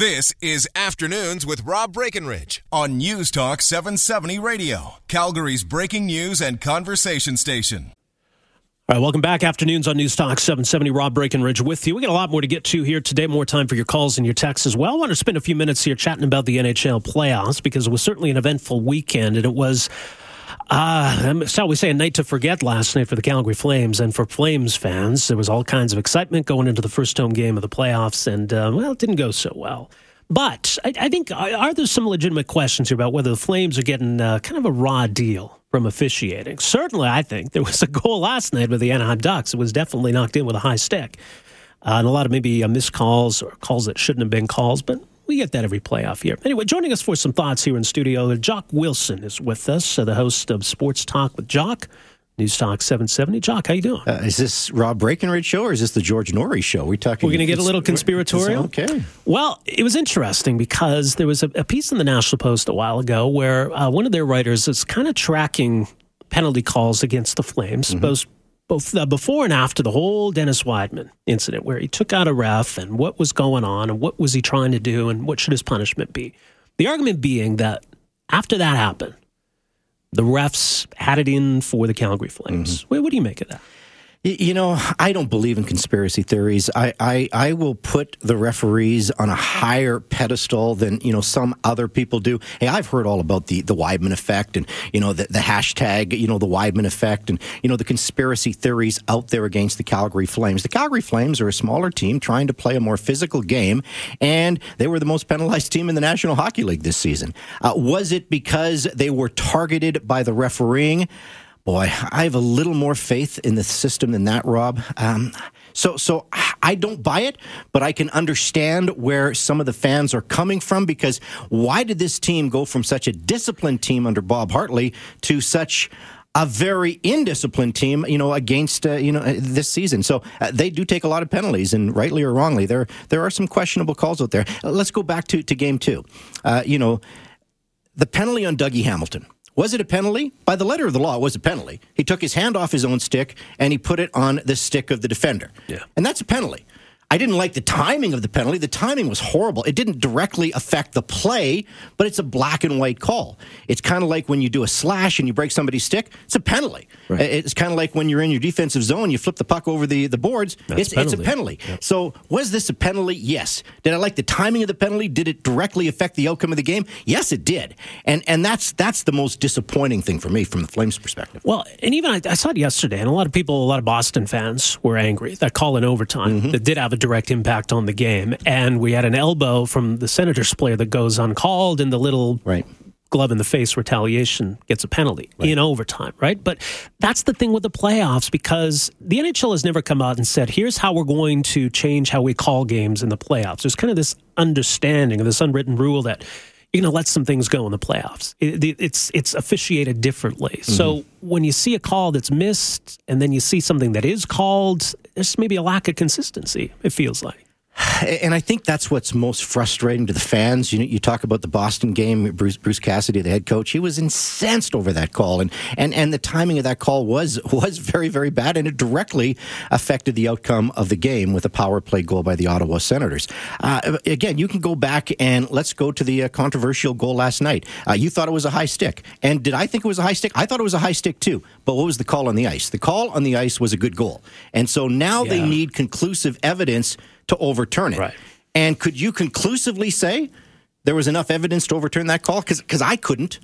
This is Afternoons with Rob Breckenridge on News Talk 770 Radio, Calgary's breaking news and conversation station. All right, welcome back. Afternoons on News Talk 770. Rob Breckenridge with you. We got a lot more to get to here today. More time for your calls and your texts as well. I want to spend a few minutes here chatting about the NHL playoffs because it was certainly an eventful weekend, and it was uh, shall we say, a night to forget last night for the Calgary Flames and for Flames fans. There was all kinds of excitement going into the first home game of the playoffs, and uh, well, it didn't go so well. But I, I, think are there some legitimate questions here about whether the Flames are getting uh, kind of a raw deal from officiating? Certainly, I think there was a goal last night with the Anaheim Ducks. It was definitely knocked in with a high stick, uh, and a lot of maybe uh, missed calls or calls that shouldn't have been calls, but we get that every playoff year. Anyway, joining us for some thoughts here in studio, Jock Wilson is with us, uh, the host of Sports Talk with Jock. News Talk 770. Jock, how you doing? Uh, is this Rob Breckenridge show or is this the George Noory show? We're talking. We're going to get a little conspiratorial. Okay. Well, it was interesting because there was a, a piece in the National Post a while ago where uh, one of their writers is kind of tracking penalty calls against the Flames, mm-hmm. both both uh, before and after the whole Dennis Wideman incident, where he took out a ref and what was going on and what was he trying to do and what should his punishment be. The argument being that after that happened, the refs had it in for the Calgary Flames. Mm-hmm. what do you make of that? You know, I don't believe in conspiracy theories. I, I, I will put the referees on a higher pedestal than, you know, some other people do. Hey, I've heard all about the, the Wideman effect and, you know, the, the hashtag, you know, the Wideman effect and, you know, the conspiracy theories out there against the Calgary Flames. The Calgary Flames are a smaller team trying to play a more physical game, and they were the most penalized team in the National Hockey League this season. Uh, was it because they were targeted by the refereeing? Boy, I have a little more faith in the system than that, Rob. Um, so, so I don't buy it, but I can understand where some of the fans are coming from because why did this team go from such a disciplined team under Bob Hartley to such a very indisciplined team, you know, against uh, you know uh, this season. So uh, they do take a lot of penalties, and rightly or wrongly, there there are some questionable calls out there. let's go back to to game two. Uh, you know, the penalty on Dougie Hamilton. Was it a penalty? By the letter of the law, it was a penalty. He took his hand off his own stick and he put it on the stick of the defender. Yeah. And that's a penalty. I didn't like the timing of the penalty. The timing was horrible. It didn't directly affect the play, but it's a black and white call. It's kind of like when you do a slash and you break somebody's stick. It's a penalty. Right. It's kind of like when you're in your defensive zone, you flip the puck over the, the boards. It's, a it's, a penalty. Yep. So was this a penalty? Yes. Did I like the timing of the penalty? Did it directly affect the outcome of the game? Yes, it did. And and that's that's the most disappointing thing for me from the Flames' perspective. Well, and even I, I saw it yesterday, and a lot of people, a lot of Boston fans were angry that call in overtime mm-hmm. that did have a direct impact on the game. And we had an elbow from the Senators player that goes uncalled, and the little right. glove in the face retaliation gets a penalty right. in overtime, right? But that's the thing with the playoffs because the NHL has never come out and said, here's how we're going to change how we call games in the playoffs. There's kind of this understanding, of this unwritten rule that you're going to let some things go in the playoffs. It, it, it's it's officiated differently. Mm-hmm. So when you see a call that's missed, and then you see something that is called, there's maybe a lack of consistency. It feels like. And I think that's what's most frustrating to the fans. You know, you talk about the Boston game, Bruce, Bruce Cassidy, the head coach, he was incensed over that call, and, and and the timing of that call was was very very bad, and it directly affected the outcome of the game with a power play goal by the Ottawa Senators. Uh, again, you can go back and let's go to the uh, controversial goal last night. Uh, you thought it was a high stick, and did I think it was a high stick? I thought it was a high stick too. But what was the call on the ice? The call on the ice was a good goal, and so now yeah. they need conclusive evidence to overturn it. Right. And could you conclusively say there was enough evidence to overturn that call? Because I couldn't.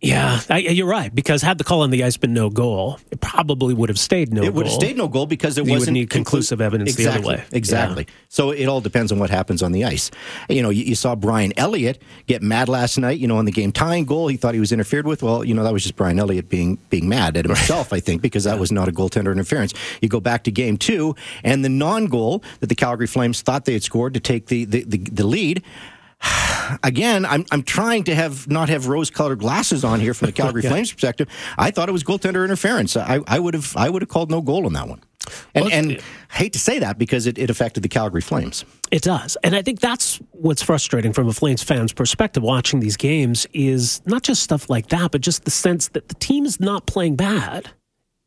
Yeah, I, you're right. Because had the call on the ice been no goal, it probably would have stayed no. Goal. It would have stayed no goal because there you wasn't need conclusive evidence exactly, the other way. Exactly. Yeah. So it all depends on what happens on the ice. You know, you, you, saw Brian Elliott get mad last night. You know, on the game tying goal, he thought he was interfered with. Well, you know, that was just Brian Elliott being being mad at himself. I think because that yeah. was not a goaltender interference. You go back to game two, and the non goal that the Calgary Flames thought they had scored to take the the, the, the lead again, I'm I'm trying to have not have rose colored glasses on here from the Calgary yeah. Flames perspective. I thought it was goaltender interference. I, I would have I would have called no goal on that one. And, well, and I hate to say that because it, it affected the Calgary Flames. It does. And I think that's what's frustrating from a Flames fan's perspective watching these games is not just stuff like that, but just the sense that the team is not playing bad.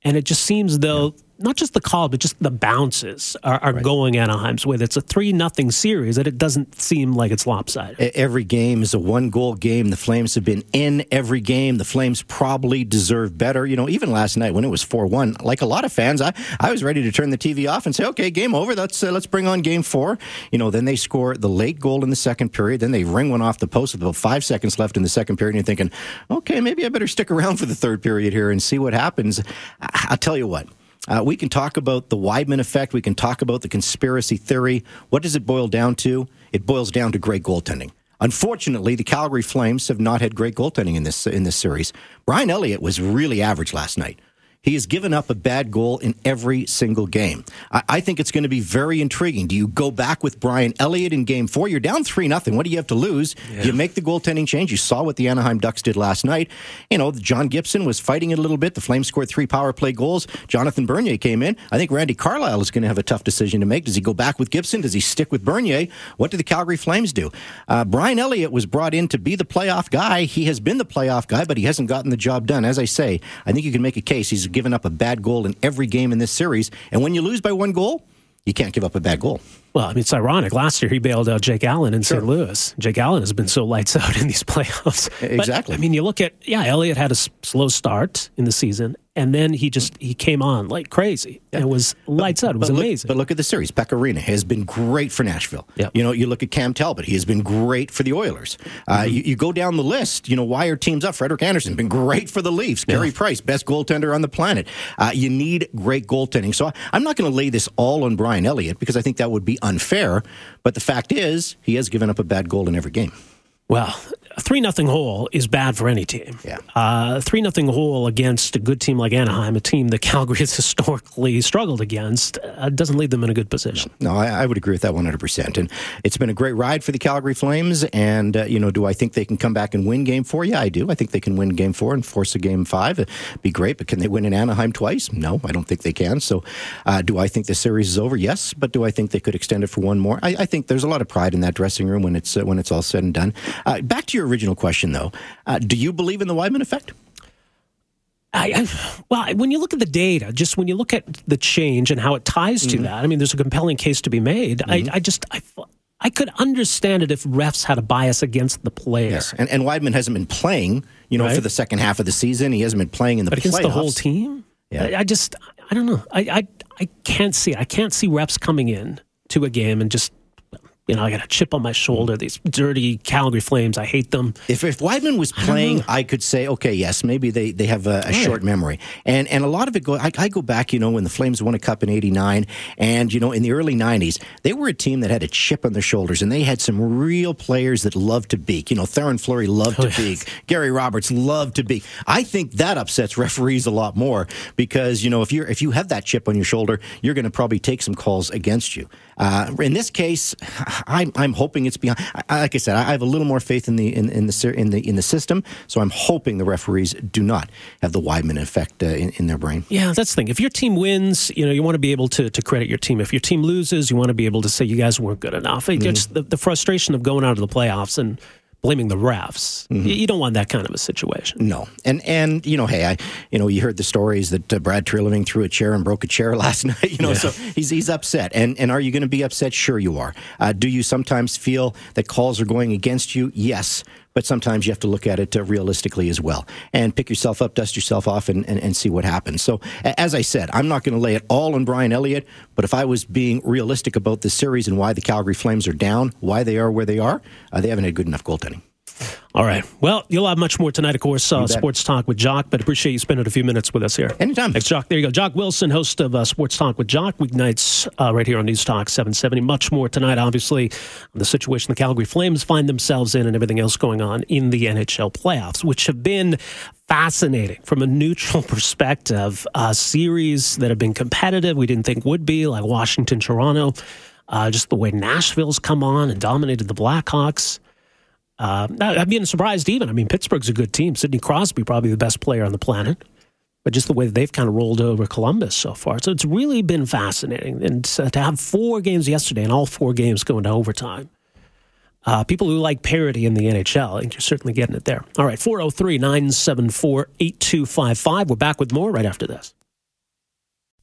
And it just seems though yeah not just the call, but just the bounces are, are right. going Anaheim's way. It's a three nothing series, and it doesn't seem like it's lopsided. Every game is a one goal game. The Flames have been in every game. The Flames probably deserve better. You know, even last night when it was four one, like a lot of fans, I, I was ready to turn the TV off and say, okay, game over. Let's uh, let's bring on game four. You know, then they score the late goal in the second period. Then they ring one off the post with about five seconds left in the second period. And you're thinking, okay, maybe I better stick around for the third period here and see what happens. I'll tell you what. Uh, we can talk about the Wideman effect. We can talk about the conspiracy theory. What does it boil down to? It boils down to great goaltending. Unfortunately, the Calgary Flames have not had great goaltending in this in this series. Brian Elliott was really average last night. He has given up a bad goal in every single game. I, I think it's going to be very intriguing. Do you go back with Brian Elliott in game four? You're down 3 nothing. What do you have to lose? Yeah. You make the goaltending change. You saw what the Anaheim Ducks did last night. You know, John Gibson was fighting it a little bit. The Flames scored three power play goals. Jonathan Bernier came in. I think Randy Carlyle is going to have a tough decision to make. Does he go back with Gibson? Does he stick with Bernier? What do the Calgary Flames do? Uh, Brian Elliott was brought in to be the playoff guy. He has been the playoff guy, but he hasn't gotten the job done. As I say, I think you can make a case. He's given up a bad goal in every game in this series. And when you lose by one goal, you can't give up a bad goal. Well, I mean, it's ironic. Last year, he bailed out Jake Allen in sure. St. Louis. Jake Allen has been so lights out in these playoffs. Exactly. But, I mean, you look at, yeah, Elliott had a slow start in the season, and then he just he came on like crazy. Yeah. It was lights out. It was but amazing. Look, but look at the series. Pekka Rinne has been great for Nashville. Yep. You know, you look at Cam Talbot. He has been great for the Oilers. Uh, mm-hmm. Uh, you, you, go down the list. You know, why are teams up? Frederik Andersen been great for the Leafs. Yeah. Carey Price, best goaltender on the planet. Uh, you need great goaltending. So I, I'm not going to lay this all on Brian Elliott because I think that would be unfair. But the fact is, he has given up a bad goal in every game. Well, three nothing hole is bad for any team. Yeah, uh, three nothing hole against a good team like Anaheim, a team that Calgary has historically struggled against, uh, doesn't leave them in a good position. No, I, I would agree with that one hundred percent. And it's been a great ride for the Calgary Flames. And uh, you know, do I think they can come back and win Game Four? Yeah, I do. I think they can win Game Four and force a Game Five. It'd be great, but can they win in Anaheim twice? No, I don't think they can. So, uh, do I think the series is over? Yes, but do I think they could extend it for one more? I, I think there's a lot of pride in that dressing room when it's uh, when it's all said and done. Uh, back to your original question, though. Uh, do you believe in the Wideman effect? I, I, well, when you look at the data, just when you look at the change and how it ties to mm-hmm. that, I mean, there's a compelling case to be made. Mm-hmm. I, I, just, I, I could understand it if refs had a bias against the players. Yes, and, and Wideman hasn't been playing, you know, right. for the second half of the season. He hasn't been playing in the but against playoffs. the whole team. Yeah. I, I, just, I don't know. I, I, I can't see it. I can't see refs coming in to a game and just you know, I got a chip on my shoulder. These dirty Calgary Flames, I hate them. If if Wideman was playing, I, I could say, okay, yes, maybe they, they have a, a right. short memory, and and a lot of it go. I, I, go back, you know, when the Flames won a cup in '89, and you know, in the early '90s, they were a team that had a chip on their shoulders, and they had some real players that loved to beak. You know, Theoren Fleury loved oh, to oh, beak. Gary Roberts loved to beak. I think that upsets referees a lot more because you know, if you're if you have that chip on your shoulder, you're going to probably take some calls against you. Uh, in this case, I'm, I'm hoping it's behind. I, like I said, I have a little more faith in the in, in the in the in the system, so I'm hoping the referees do not have the Wideman effect uh, in, in their brain. Yeah, that's the thing. If your team wins, you know you want to be able to, to credit your team. If your team loses, you want to be able to say you guys weren't good enough. Mm-hmm. Just the, the frustration of going out of the playoffs and blaming the refs. Mm-hmm. You don't want that kind of a situation. No, and and you know, hey, I you know, you heard the stories that uh, Brad Treliving threw a chair and broke a chair last night. You know, yeah. so he's he's upset, and and are you going to be upset? Sure, you are. Uh, do you sometimes feel that calls are going against you? Yes, but sometimes you have to look at it uh, realistically as well and pick yourself up, dust yourself off, and, and, and see what happens. So, as I said, I'm not going to lay it all on Brian Elliott, but if I was being realistic about this series and why the Calgary Flames are down, why they are where they are, uh, they haven't had good enough goaltending. All right. Well, you'll have much more tonight, of course, uh, Sports Talk with Jock, but appreciate you spending a few minutes with us here. Anytime. Thanks, Jock. There you go. Jock Wilson, host of uh, Sports Talk with Jock, weeknights uh, right here on News Talk 770. Much more tonight, obviously, the situation the Calgary Flames find themselves in and everything else going on in the NHL playoffs, which have been fascinating from a neutral perspective. A series that have been competitive, we didn't think would be, like Washington, Toronto. Uh, just the way Nashville's come on and dominated the Blackhawks. Uh, I'd be surprised even. I mean, Pittsburgh's a good team. Sidney Crosby, probably the best player on the planet. But just the way they've kind of rolled over Columbus so far. So it's really been fascinating. And to have four games yesterday and all four games going to overtime. Uh, people who like parity in the NHL, I think you're certainly getting it there. All right, 403 974 8255. We're back with more right after this.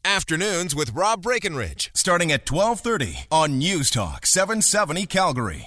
Afternoons with Rob Breckenridge, starting at 1230 on News Talk 770 Calgary.